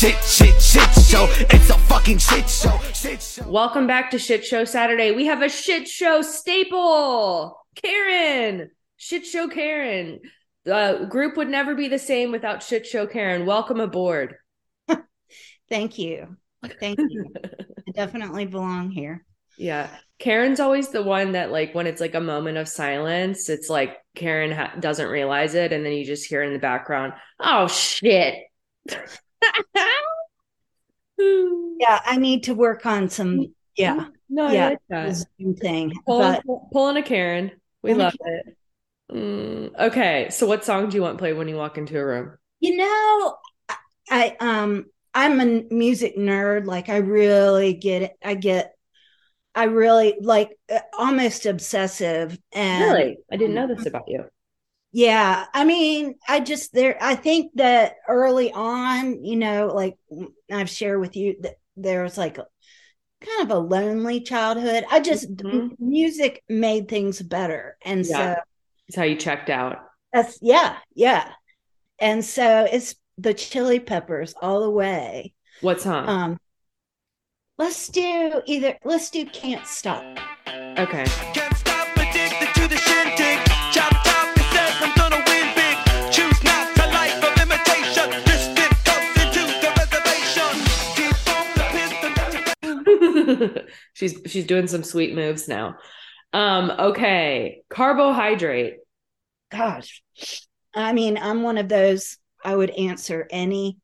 shit, shit, shit show. It's a fucking shit show. Shit show. Welcome back to Shit Show Saturday. We have a shit show staple, Karen. Shit Show Karen. The group would never be the same without Shit Show Karen. Welcome aboard. Thank you. Thank you. I definitely belong here. Yeah. Karen's always the one that, like, when it's like a moment of silence, it's like Karen ha- doesn't realize it. And then you just hear in the background, oh, shit. Yeah, I need to work on some. Yeah, No, yeah, like that. the thing. Pulling, pull- pulling a Karen. We love it. Mm, okay. So, what song do you want played when you walk into a room? you know, I, I um, I'm a music nerd. Like, I really get it. I get. I really like uh, almost obsessive and Really? I didn't know this about you. Yeah, I mean, I just there. I think that early on, you know, like I've shared with you that there was like a, kind of a lonely childhood. I just Mhm. music made things better, and Yeah. so It's how you checked out. that's yeah, yeah, and so it's the Chili Peppers all the way. What song? Um, let's do either. Let's do Can't Stop. okay. she's she's doing some sweet moves now. Um, okay. Carbohydrate. Gosh, I mean, I'm one of those. I would answer any.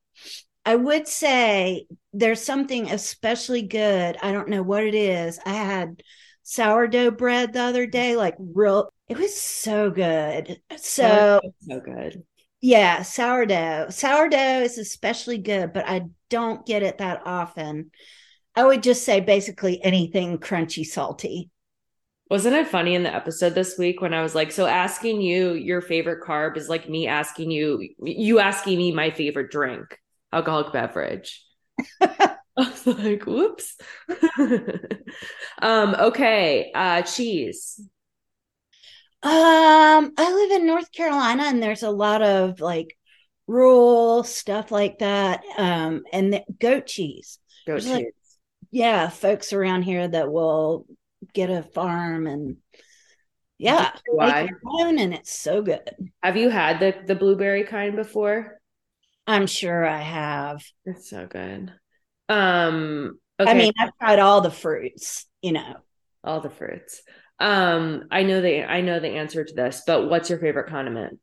I would say there's something especially good. I don't know what it is. I had sourdough bread the other day, like real. It was so good. So so good. yeah, sourdough. Sourdough is especially good, but I don't get it that often. I would just say basically anything crunchy, salty. Wasn't it funny in the episode this week when I was like, so asking you your favorite carb is like me asking you, you asking me my favorite drink, alcoholic beverage. I was like, whoops. um, okay. Uh, cheese. Um, I live in North Carolina and there's a lot of like rural stuff like that. Um, and the goat cheese. Goat There's, like, cheese. Yeah, folks around here that will get a farm and yeah, Why? and it's so good. Have you had the the blueberry kind before? I'm sure I have. It's so good. Um, okay. I mean, I've tried all the fruits, you know. all the fruits. Um, I know the I know the answer to this, but what's your favorite condiment?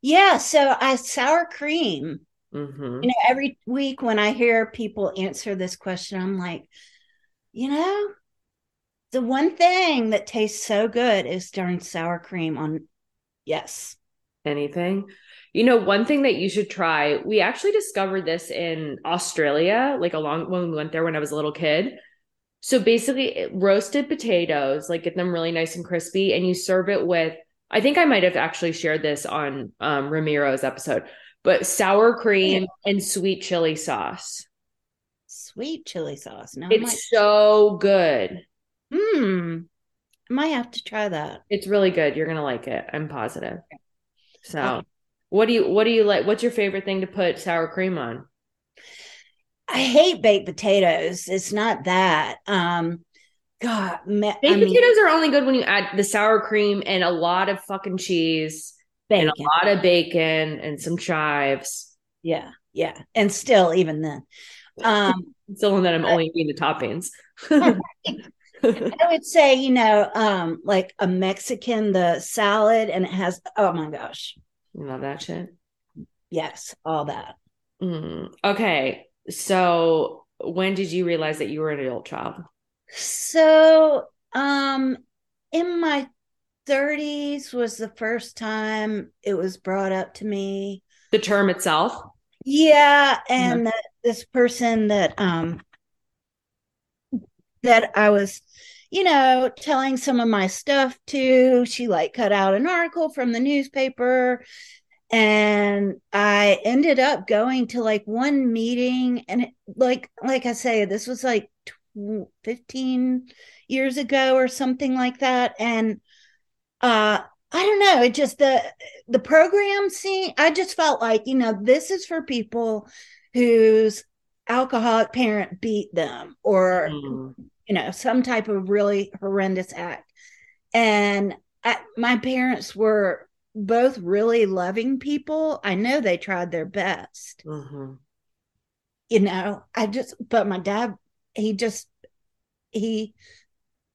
Yeah, so I sour cream. Hmm You know, every week when I hear people answer this question, I'm like, you know, the one thing that tastes so good is darn sour cream on yes. Anything? You know, one thing that you should try. We actually discovered this in Australia, like along when we went there when I was a little kid. So basically, roasted potatoes, like get them really nice and crispy, and you serve it with. I think I might have actually shared this on um, Ramiro's episode, but sour cream and sweet chili sauce. Sweet chili sauce. No, I might, It's so good. hmm. I might have to try that. It's really good. You're gonna like it. I'm positive. So, Okay. what do you what do you like? What's your favorite thing to put sour cream on? I hate baked potatoes. It's not that. Um, God, ma- Baked I mean, potatoes are only good when you add the sour cream and a lot of fucking cheese and a lot of bacon and some chives. Yeah, yeah, and still, even then, um, Still, that I'm only eating the toppings. I would say, you know, um, like a Mexican, the salad, and it has, oh my gosh, You Love that shit. yes, all that. Mm. Okay, so when did you realize that you were an adult child? So, um, in my 30s was the first time it was brought up to me. The term itself. Yeah, and that this person that um that I was, you know, telling some of my stuff to, she like cut out an article from the newspaper and I ended up going to like one meeting and it, like like I say this was like tw- 15 years ago or something like that and uh I don't know. It just the the program scene. I just felt like you know this is for people whose alcoholic parent beat them or Mm. you know some type of really horrendous act and I, my parents were both really loving people i know they tried their best Mhm. you know i just but my dad he just he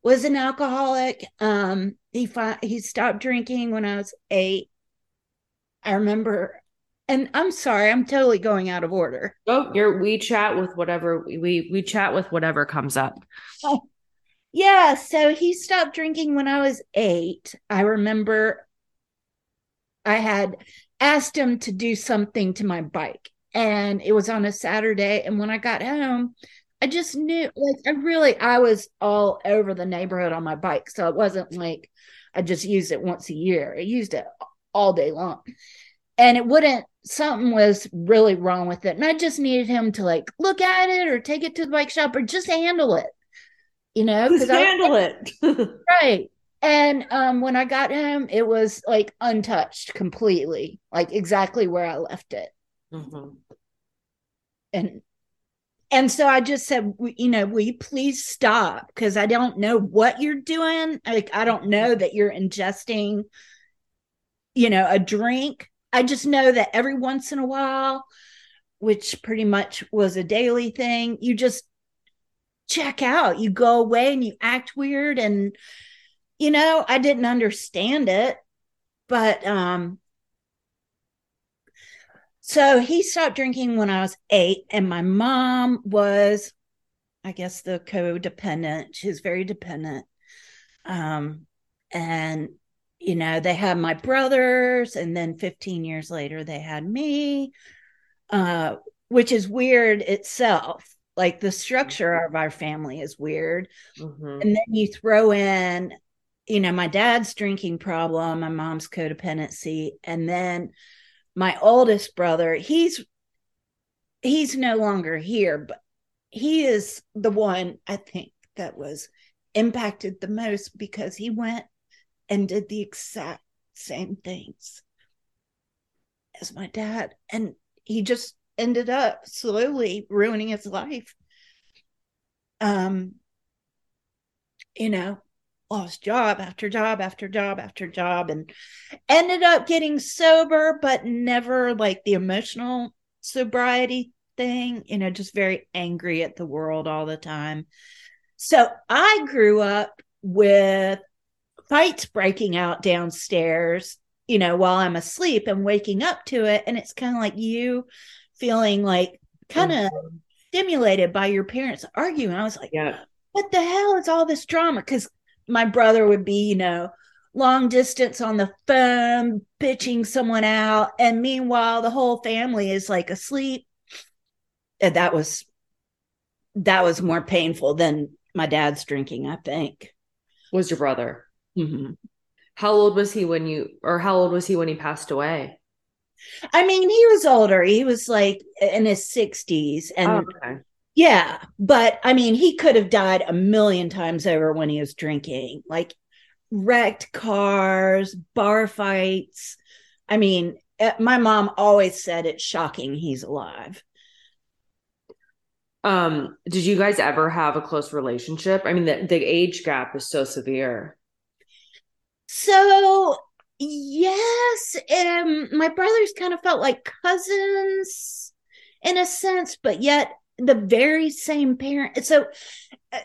was an alcoholic. Um he fi- he stopped drinking when i was 8 i remember and i'm sorry i'm totally going out of order. Oh, you're we chat with whatever we we chat with whatever comes up. yeah so he stopped drinking when i was 8 i remember i had asked him to do something to my bike and it was on a saturday and when i got home i just knew like i really i was all over the neighborhood on my bike so it wasn't like i just used it once a year i used it all day long and it wouldn't something was really wrong with it and i just needed him to like look at it or take it to the bike shop or just handle it you know Just handle it. right and um when i got him, it was like untouched completely like exactly where i left it Mhm. and and so i just said you know will you please stop? Because i don't know what you're doing. Like i don't know that you're ingesting you know a drink. I just know that every once in a while which pretty much was a daily thing you just check out. You go away and you act weird and you know i didn't understand it but um so he stopped drinking when I was eight, and my mom was, I guess, the codependent. She was very dependent. Um, and you know, they had my brothers, and then 15 years later, they had me, uh, which is weird itself. Like the structure of our family is weird. Mhm. And then you throw in, you know, my dad's drinking problem, my mom's codependency, and then my oldest brother, he's he's no longer here, but he is the one I think that was impacted the most because he went and did the exact same things as my dad. And he just ended up slowly ruining his life. Um, you know, lost job after job after job after job and ended up getting sober, but never like the emotional sobriety thing, you know, just very angry at the world all the time. So I grew up with fights breaking out downstairs, you know, while I'm asleep and waking up to it. And it's kind of like you feeling like kind of mm-hmm. stimulated by your parents arguing. I was like, Yeah. what the hell is all this drama? Because my brother would be, you know, long distance on the phone, bitching someone out. And meanwhile, the whole family is like asleep. And that was that was more painful than my dad's drinking, I think. Was your brother? Mhm. How old was he when you, or how old was he when he passed away? I mean, he was older. He was like in his 60s. And Oh, okay. Yeah, but I mean, he could have died a million times over when he was drinking, like wrecked cars, bar fights. I mean, eh, my mom always said it's shocking he's alive. Um, did you guys ever have a close relationship? I mean, the, the age gap is so severe. So, yes, um, my brothers kind of felt like cousins in a sense, but yet the very same parent. So, uh,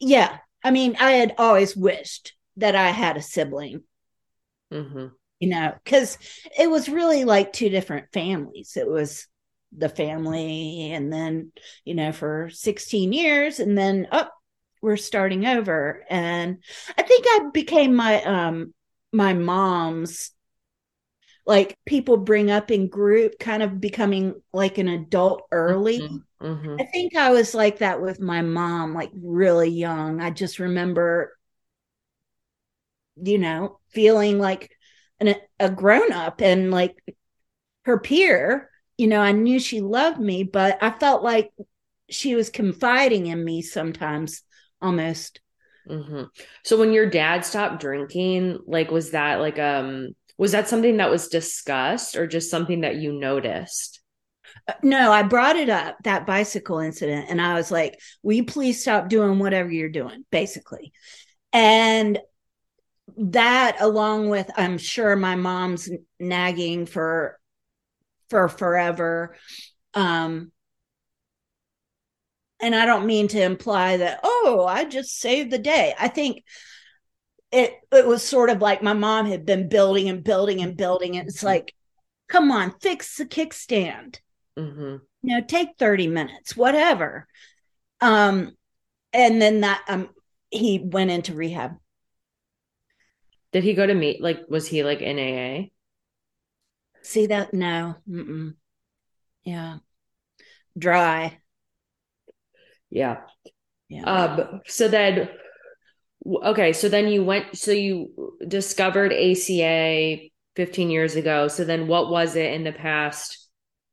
yeah, I mean, I had always wished that I had a sibling. hmm you know, because it was really like two different families. It was the family, and then, you know, for 16 years, and then up, we're starting over. And I think I became my um my mom's like people bring up in group, kind of becoming like an adult early. hmm I think I was like that with my mom, like really young. I just remember, you know, feeling like an, a grown up and like her peer. You know, I knew she loved me, but I felt like she was confiding in me sometimes almost. hmm So when your dad stopped drinking, like, was that like, um, was that something that was discussed or just something that you noticed? no, I brought it up that bicycle incident, and I was like, "Will you please stop doing whatever you're doing?" Basically, and that, along with, I'm sure my mom's nagging for for forever. Um, and I don't mean to imply that, oh, I just saved the day. I think it it was sort of like my mom had been building and building and building. And it's like, come on, fix the kickstand. hmm You know, take 30 minutes, whatever. Um, and then that um he went into rehab. Did he go to meet? Like, was he like in AA? See that? No. Mm-mm. Yeah. Dry. Yeah. Yeah. Um. So then, okay. So then you went. So you discovered ACA 15 years ago. So then, what was it in the past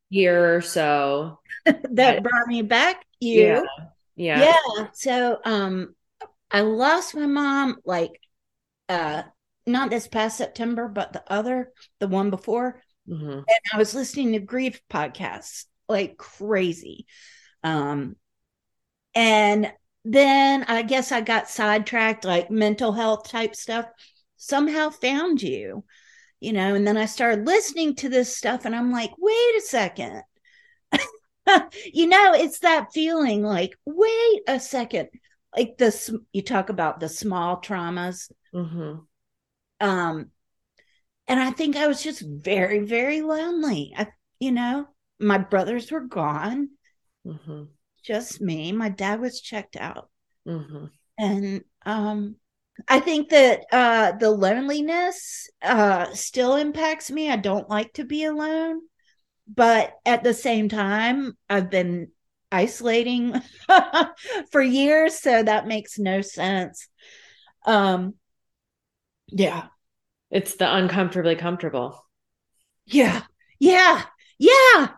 year or so? that brought me back. You. Yeah. yeah so um i lost my mom like uh not this past september but the other the one before hmm and i was listening to grief podcasts like crazy um and then i guess i got sidetracked like mental health type stuff somehow found you you know and then i started listening to this stuff and i'm like wait a second you know, it's that feeling like, wait a second. Like this, you talk about the small traumas. hmm Um, and I think I was just very, very lonely. I, you know, my brothers were gone, hmm just me. My dad was checked out. hmm And um I think that uh the loneliness uh still impacts me. I don't like to be alone. But at the same time, I've been isolating for years, so that makes no sense. Um yeah. It's the uncomfortably comfortable. Yeah. Yeah. Yeah.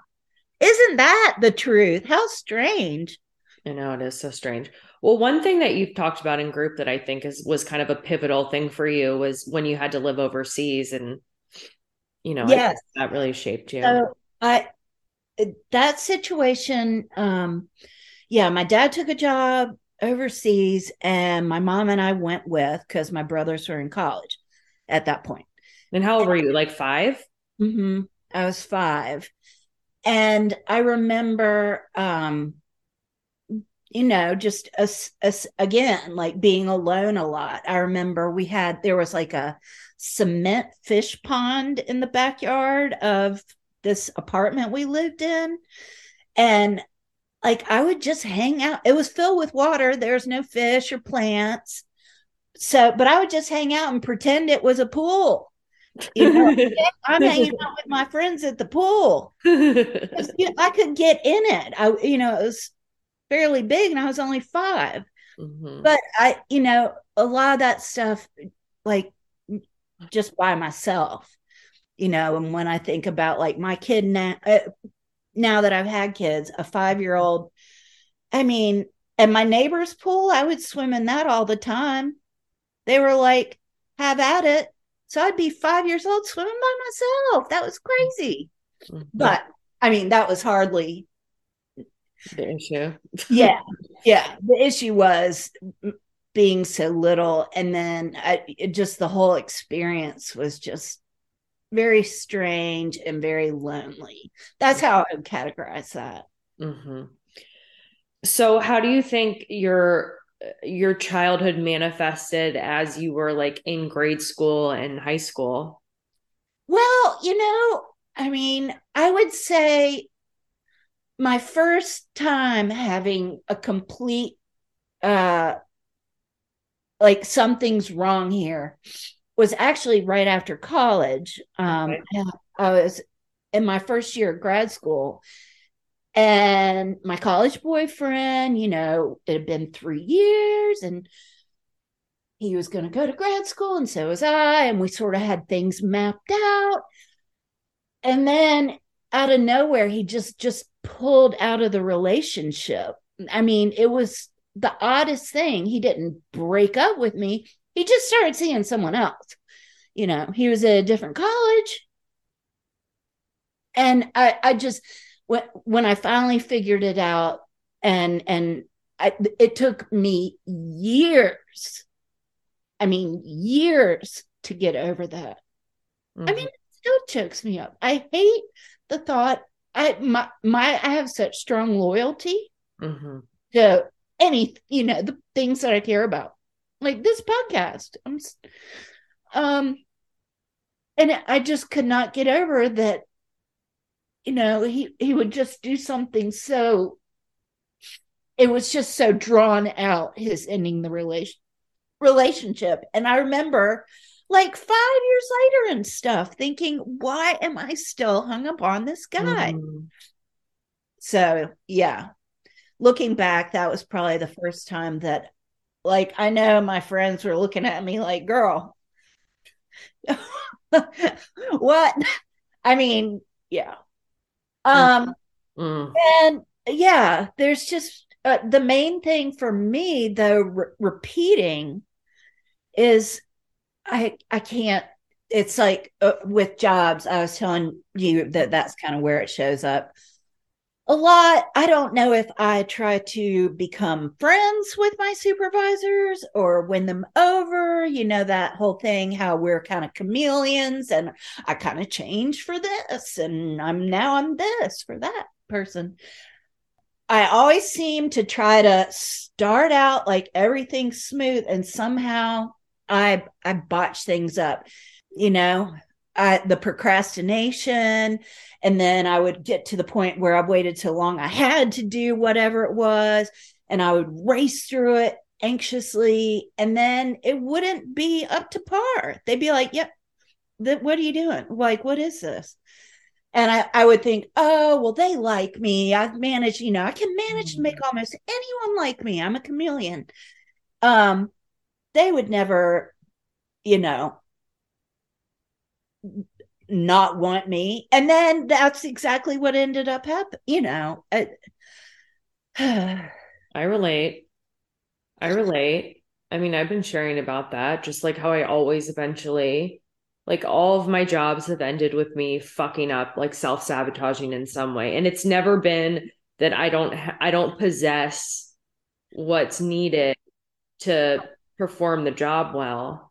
Isn't that the truth? How strange. I know it is so strange. Well, one thing that you've talked about in group that I think is was kind of a pivotal thing for you was when you had to live overseas and you know, Yes. that really shaped you. So I that situation, um, yeah, my dad took a job overseas and my mom and I went with because my brothers were in college at that point. and how old were you? Like 5 hmm I was five. And I remember um you know, just us, us again, like being alone a lot. I remember we had there was like a cement fish pond in the backyard of this apartment we lived in. And like I would just hang out. It was filled with water. There's no fish or plants. So, but I would just hang out and pretend it was a pool. You know, I'm hanging out with my friends at the pool. you know, I could get in it. I, you know, it was fairly big, and I was only five. Mhm. But I, you know, a lot of that stuff, like just by myself, you know. And when I think about like my kid now, uh, now that I've had kids, a five year old, I mean, and my neighbor's pool, I would swim in that all the time. They were like, "Have at it." So I'd be five years old swimming by myself. That was crazy. Mhm. But I mean, that was hardly the issue. yeah yeah the issue was being so little and then I, it just the whole experience was just very strange and very lonely that's how i would categorize that hmm So, how do you think your your childhood manifested as you were like in grade school and high school? well you know i mean i would say my first time having a complete uh like something's wrong here was actually right after college um Okay. i was in my first year of grad school and my college boyfriend you know it had been three years and he was going to go to grad school and so was i and we sort of had things mapped out. And then out of nowhere he just just pulled out of the relationship. I mean it was the oddest thing. He didn't break up with me. He just started seeing someone else. You know he was at a different college. And i i just when when I finally figured it out, and and I, it took me years. I mean, years to get over that. I Mhm. mean, it still chokes me up. I hate the thought. I my my I have such strong loyalty Mhm. to any you know the things that I care about, like this podcast. I'm, um, and I just could not get over that. You know, he he would just do something so. It was just so drawn out. His ending the relation relationship, and I remember. Like five years later and stuff, thinking, why am I still hung up on this guy? Mhm. So, yeah, looking back, that was probably the first time that, like, I know my friends were looking at me like, girl, what? I mean, yeah. Um, Mm. and yeah, there's just uh, the main thing for me, though, re- repeating is I I can't. It's like uh, with jobs. I was telling you that that's kind of where it shows up a lot. I don't know if I try to become friends with my supervisors or win them over. You know, that whole thing, how we're kind of chameleons and I kind of change for this and I'm now I'm this for that person. I always seem to try to start out like everything smooth and somehow I I botch things up. You know, I the procrastination and then I would get to the point where I waited so long I had to do whatever it was and I would race through it anxiously and then it wouldn't be up to par. They'd be like, "Yep, th- what are you doing? Like what is this?" And I, I would think, oh, well, they like me. I've managed, you know, I can manage to make almost anyone like me. I'm a chameleon. Um, they would never, you know, not want me. And then that's exactly what ended up happening, you know. I, I relate. I relate. I mean, I've been sharing about that, just like how I always eventually, like all of my jobs have ended with me fucking up, like self-sabotaging in some way. And it's never been that I don't ha- I don't possess what's needed to perform the job well.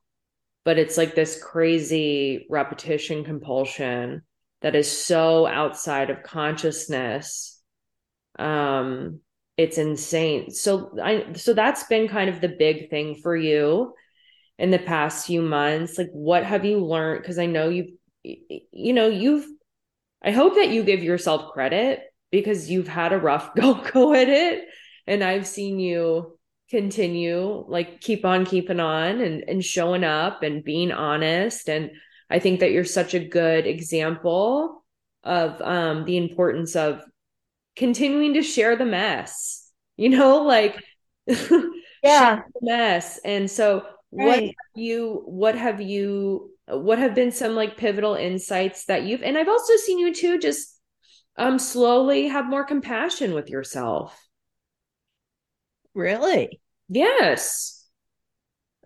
But it's like this crazy repetition compulsion that is so outside of consciousness. Um it's insane. So I so that's been kind of the big thing for you in the past few months. Like what have you learned because I know you've you know, you've I hope that you give yourself credit because you've had a rough go go at it and I've seen you continue like keep on keeping on and and showing up and being honest. And I think that you're such a good example of um the importance of continuing to share the mess you know like yeah, the mess. And so what right. have you what have you what have been some like pivotal insights that you've and I've also seen you too just um slowly have more compassion with yourself Really? yes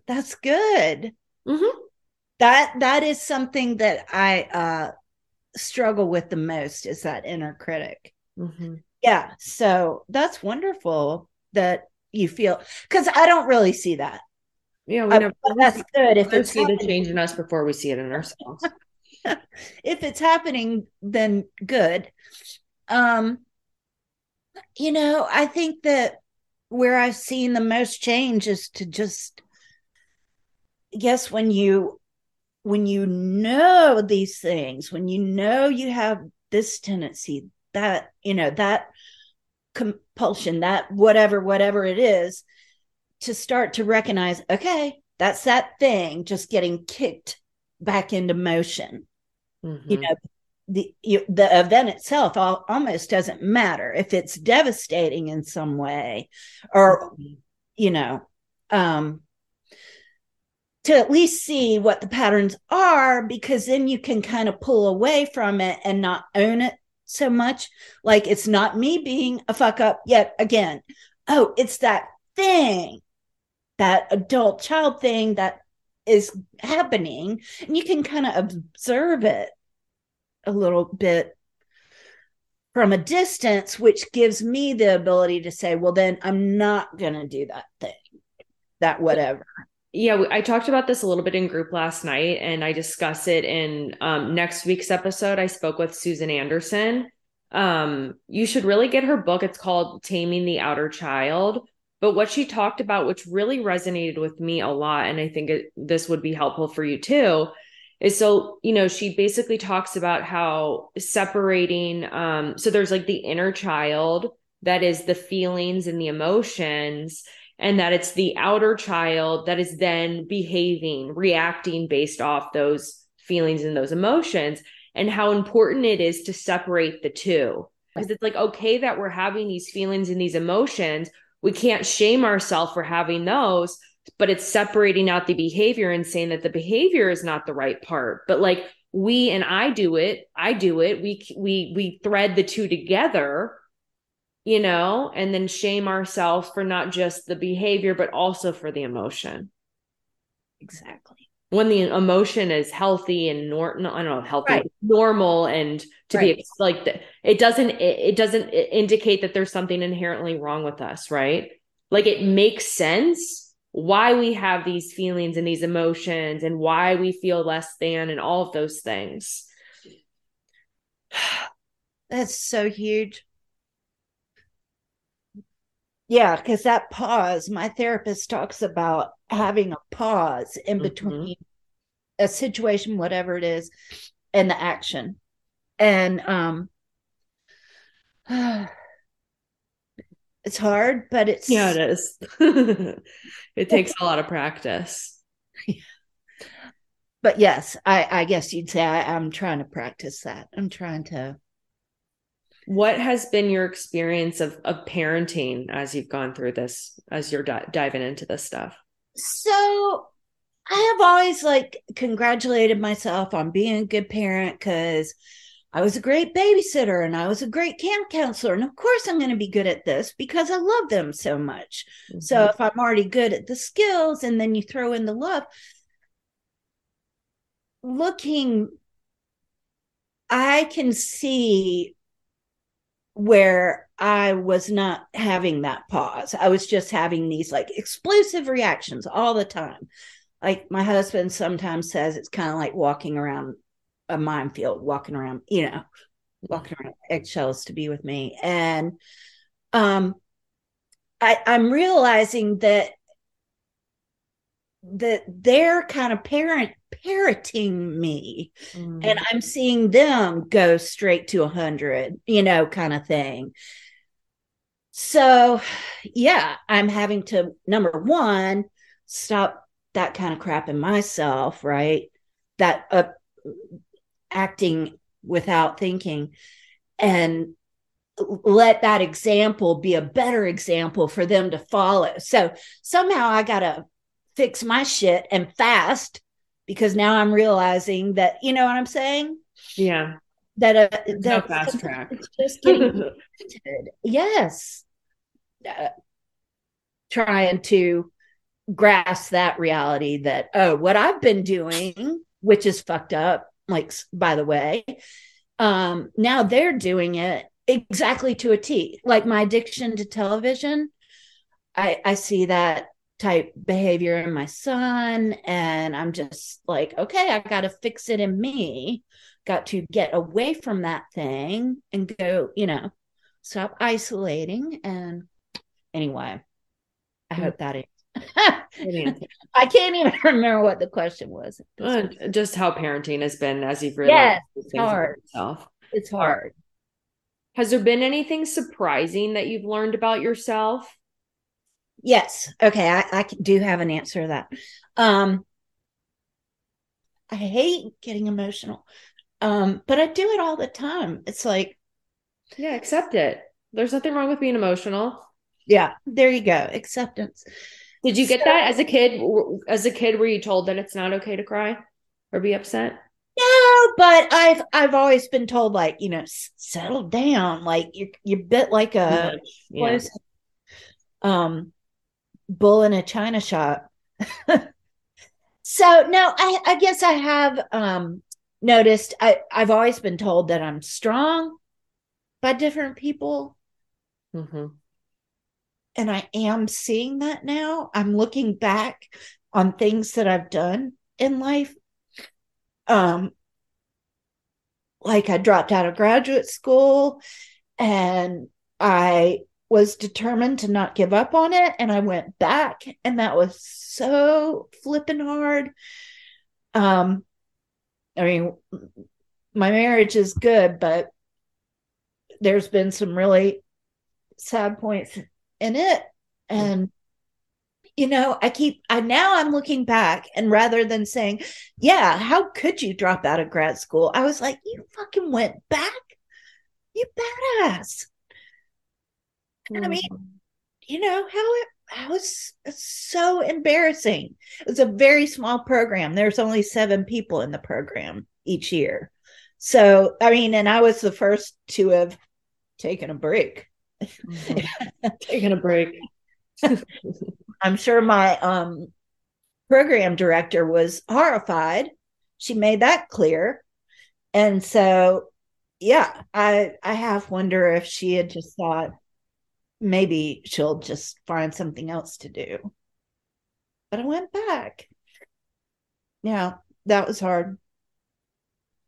That's good. hmm That that is something that I uh struggle with the most is that inner critic. hmm Yeah, so that's wonderful that you feel because I don't really see that. yeah we never but that's good if it's see the change in us before we see it in ourselves if it's happening, then good. Um, you know, I think that where I've seen the most change is to just yes, when you when you know these things, when you know you have this tendency, that you know, that compulsion, that whatever, whatever it is, to start to recognize, okay, that's that thing just getting kicked back into motion you Mhm. know the the event itself al- almost doesn't matter. If it's devastating in some way or you know um to at least see what the patterns are because then you can kind of pull away from it and not own it so much. Like it's not me being a fuck up yet again. Oh it's that thing that adult child thing that is happening and you can kind of observe it a little bit from a distance, which gives me the ability to say, well, then I'm not going to do that thing, that whatever. Yeah, I talked about this a little bit in group last night, and I discuss it in um, next week's episode. I spoke with Susan Anderson. Um, you should really get her book. It's called Taming the Outer Child. But what she talked about, which really resonated with me a lot, and I think it, this would be helpful for you too, is so you know she basically talks about how separating. Um, so there's like the inner child that is the feelings and the emotions and that it's the outer child that is then behaving, reacting based off those feelings and those emotions, and how important it is to separate the two. Because it's like, okay, that we're having these feelings and these emotions. We can't shame ourselves for having those, but it's separating out the behavior and saying that the behavior is not the right part. But like we and I do it, I do it. We we we thread the two together you know, and then shame ourselves for not just the behavior, but also for the emotion. Exactly. When the emotion is healthy and nor no, I don't know, healthy, Right. normal, and to Right. be like the, it doesn't it, it doesn't indicate that there's something inherently wrong with us, right? Like it makes sense why we have these feelings and these emotions and why we feel less than and all of those things. That's so huge. Yeah, because that pause, my therapist talks about having a pause in Mhm. between a situation, whatever it is, and the action. And um it's hard, but it's Yeah, it is. it takes a lot of practice. but yes, I, I guess you'd say I, I'm trying to practice that. I'm trying to What has been your experience of of parenting as you've gone through this, as you're di- diving into this stuff? So I have always like congratulated myself on being a good parent because I was a great babysitter and I was a great camp counselor. And of course, I'm going to be good at this because I love them so much. So mm-hmm. if I'm already good at the skills and then you throw in the love, looking, I can see where I was not having that pause. I was just having these like explosive reactions all the time. Like my husband sometimes says it's kind of like walking around a minefield, walking around, you know, walking around eggshells to be with me. And um I, I'm realizing that that they're kind of parent parroting me Mhm. and I'm seeing them go straight to a hundred, you know, kind of thing. So, yeah, I'm having to number one stop that kind of crap in myself, right? That uh, acting without thinking, and let that example be a better example for them to follow. So somehow I got to fix my shit and fast because now I'm realizing that you know what I'm saying yeah, that uh, There's no that fast track. it's just getting yes Uh, trying to grasp that reality that oh what I've been doing which is fucked up like by the way um now they're doing it exactly to a T like my addiction to television I I see that type behavior in my son and I'm just like okay I got to fix it in me got to get away from that thing and go you know stop isolating and anyway I hope that. I can't even remember what the question was Uh, just how parenting has been as you've realized Yes, about hard. it's hard Has there been anything surprising that you've learned about yourself? Yes. Okay. I, I do have an answer to that. Um, I hate getting emotional, um, but I do it all the time. It's like, Yeah, accept it. There's nothing wrong with being emotional. yeah, there you go. Acceptance. Did you get So- that as a kid? As a kid, were you told that it's not okay to cry or be upset? No, but I've I've always been told like you know s- settle down like you're you're bit like a Yeah. um bull in a china shop. so no, I I guess I have um noticed I I've always been told that I'm strong by different people. hmm And I am seeing that now. I'm looking back on things that I've done in life. Um, like I dropped out of graduate school and I was determined to not give up on it. And I went back, and that was so flipping hard. Um, I mean, my marriage is good, but there's been some really sad points in it. Mm-hmm. And you know, I keep I now I'm looking back and rather than saying, yeah, how could you drop out of grad school? I was like, you fucking went back. You badass. I mean, mm-hmm. you know, how it how was so embarrassing. It was a very small program. There's only seven people in the program each year. So, I mean, and I was the first to have taken a break. Mhm. taking a break. I'm sure my um, program director was horrified. She made that clear. And so, yeah, I I half wonder if she had just thought maybe she'll just find something else to do. But I went back. Yeah, that was hard.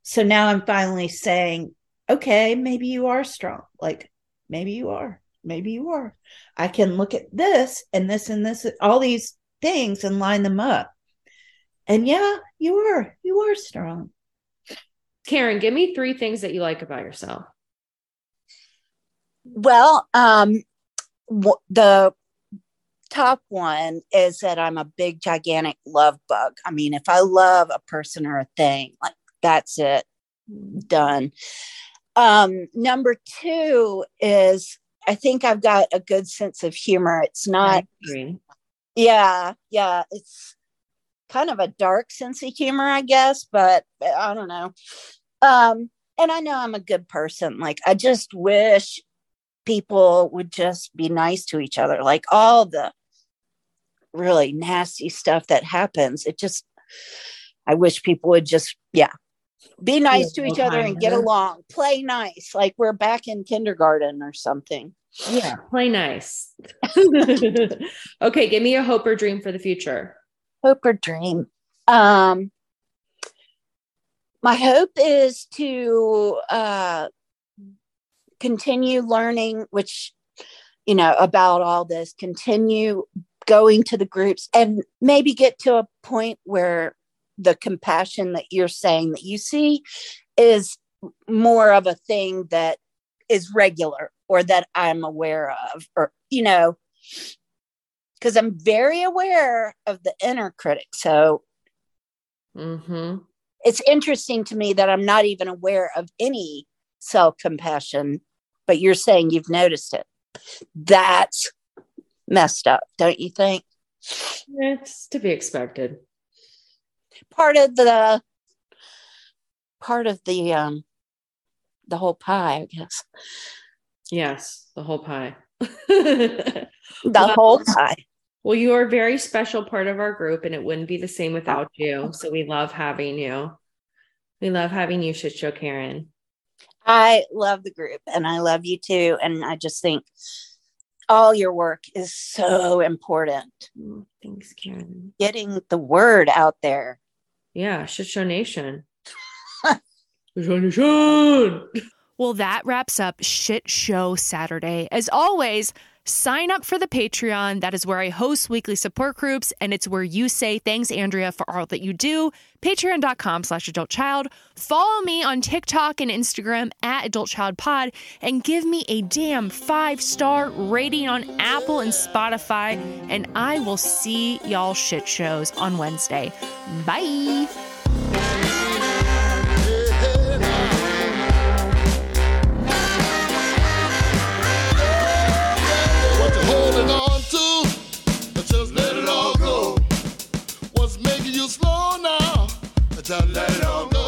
So now I'm finally saying, okay, maybe you are strong. Like, maybe you are. Maybe you are. I can look at this and this and this, all these things and line them up. And yeah, you are. You are strong. Karen, give me three things that you like about yourself. Well, um, w- the top one is that I'm a big, gigantic love bug. I mean, if I love a person or a thing, like that's it, done. Um, number two is I think I've got a good sense of humor. It's not, yeah, yeah, it's kind of a dark sense of humor, I guess, but I don't know. Um, and I know I'm a good person. Like, I just wish people would just be nice to each other. Like, all the really nasty stuff that happens, it just, I wish people would just, yeah, be nice to each other and get along, play nice, like we're back in kindergarten or something. Yeah, play nice. okay, give me a hope or dream for the future. hope or dream um my hope is to uh continue learning which you know about all this continue going to the groups and maybe get to a point where the compassion that you're saying that you see is more of a thing that is regular or that I'm aware of or you know because I'm very aware of the inner critic. So Mm-hmm. it's interesting to me that I'm not even aware of any self compassion, but you're saying you've noticed it. That's messed up, don't you think? It's to be expected. Part of the part of the um the whole pie, I guess. Yes, the whole pie. The Well, whole pie. Well, you are a very special part of our group, and it wouldn't be the same without you. So we love having you. We love having you, Shit Show Karen. I love the group and I love you too. And I just think all your work is so important. Oh, thanks, Karen. Getting the word out there. Yeah, Shit Show Nation. Shit Show Nation. Well, that wraps up Shit Show Saturday. As always, sign up for the Patreon. That is where I host weekly support groups, and it's where you say thanks, Andrea, for all that you do. Patreon.com slash adult child. Follow me on TikTok and Instagram at Adult Child Pod and give me a damn five star rating on Apple and Spotify. And I will see y'all shit shows on Wednesday. Bye. you slow now. Tell them